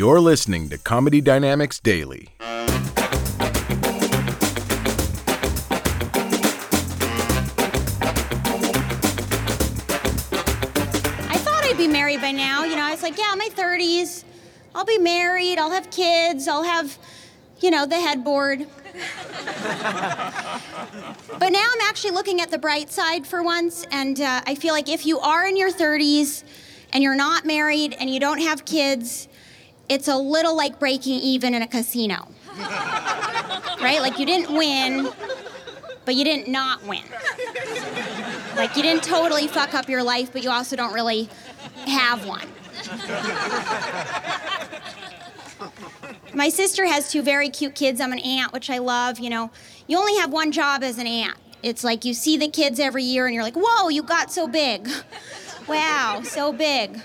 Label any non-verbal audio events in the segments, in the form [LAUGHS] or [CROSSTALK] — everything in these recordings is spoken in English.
You're listening to Comedy Dynamics Daily. I thought I'd be married by now. You know, I was like, yeah, my 30s. I'll be married. I'll have kids. I'll have, you know, the headboard. but now I'm actually looking at the bright side for once, and uh, I feel like if you are in your 30s and you're not married and you don't have kids, it's a little like breaking even in a casino. right? Like you didn't win, but you didn't not win. Like you didn't totally fuck up your life, but you also don't really have one. My sister has two very cute kids. I'm an aunt, which I love. You know, you only have one job as an aunt. It's like you see the kids every year and you're like, whoa, you got so big. Wow, so big.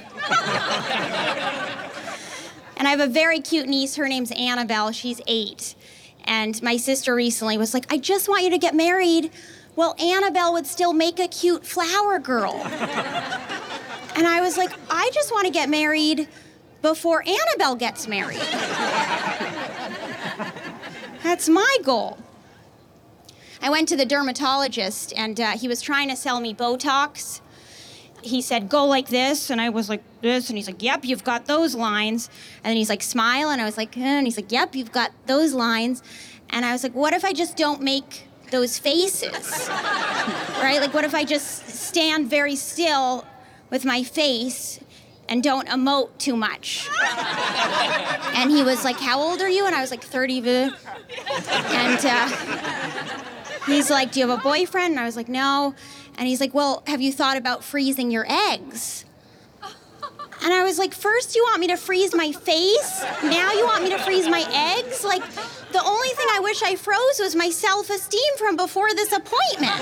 And I have a very cute niece. Her name's Annabelle. She's eight. And my sister recently was like, I just want you to get married. Well, Annabelle would still make a cute flower girl. [LAUGHS] and I was like, I just want to get married before Annabelle gets married. That's my goal. I went to the dermatologist and uh, he was trying to sell me Botox. He said, go like this. And I was like, this. And he's like, yep, you've got those lines. And then he's like, smile. And I was like, eh. and he's like, yep, you've got those lines. And I was like, what if I just don't make those faces? [LAUGHS] right? Like, what if I just stand very still with my face and don't emote too much. [LAUGHS] and he was like, How old are you? And I was like, 30. And uh, he's like, Do you have a boyfriend? And I was like, No. And he's like, Well, have you thought about freezing your eggs? And I was like, First, you want me to freeze my face? Now, you want me to freeze my eggs? Like, the only thing I wish I froze was my self esteem from before this appointment.